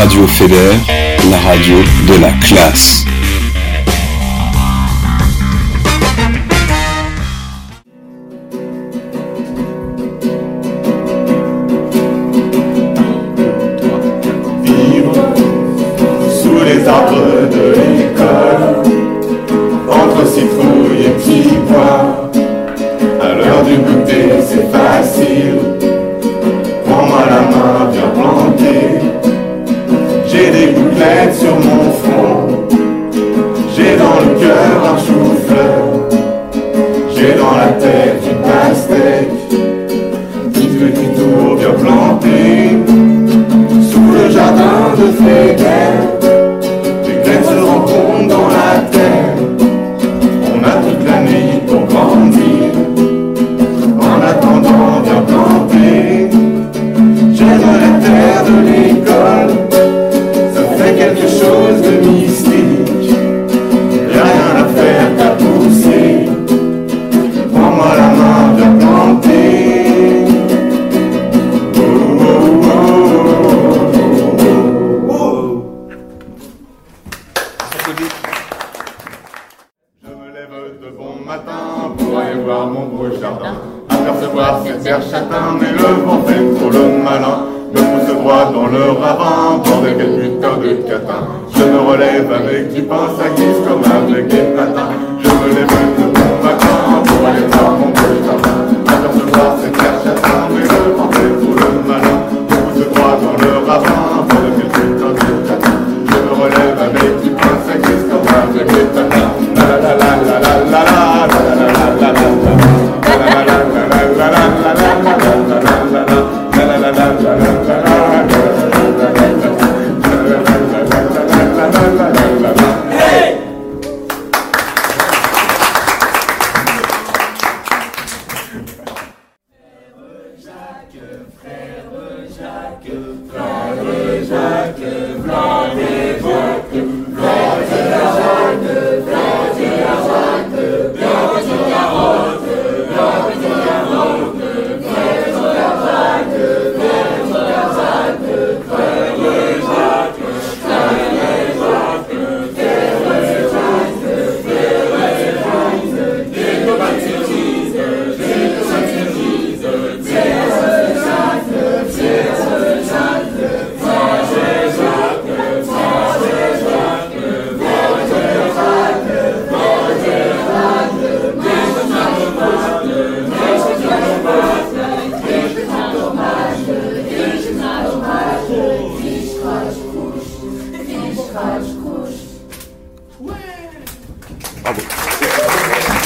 Radio Feder, la radio de la classe. forget. de bon matin pour aller voir mon beau jardin. Apercevoir ses verts châtains, mais le vent fait trop le malin. Me pousse droit dans le ravin, bordé des putains de catin. Je me relève avec du pain, ça glisse comme avec des patins. i Bravo.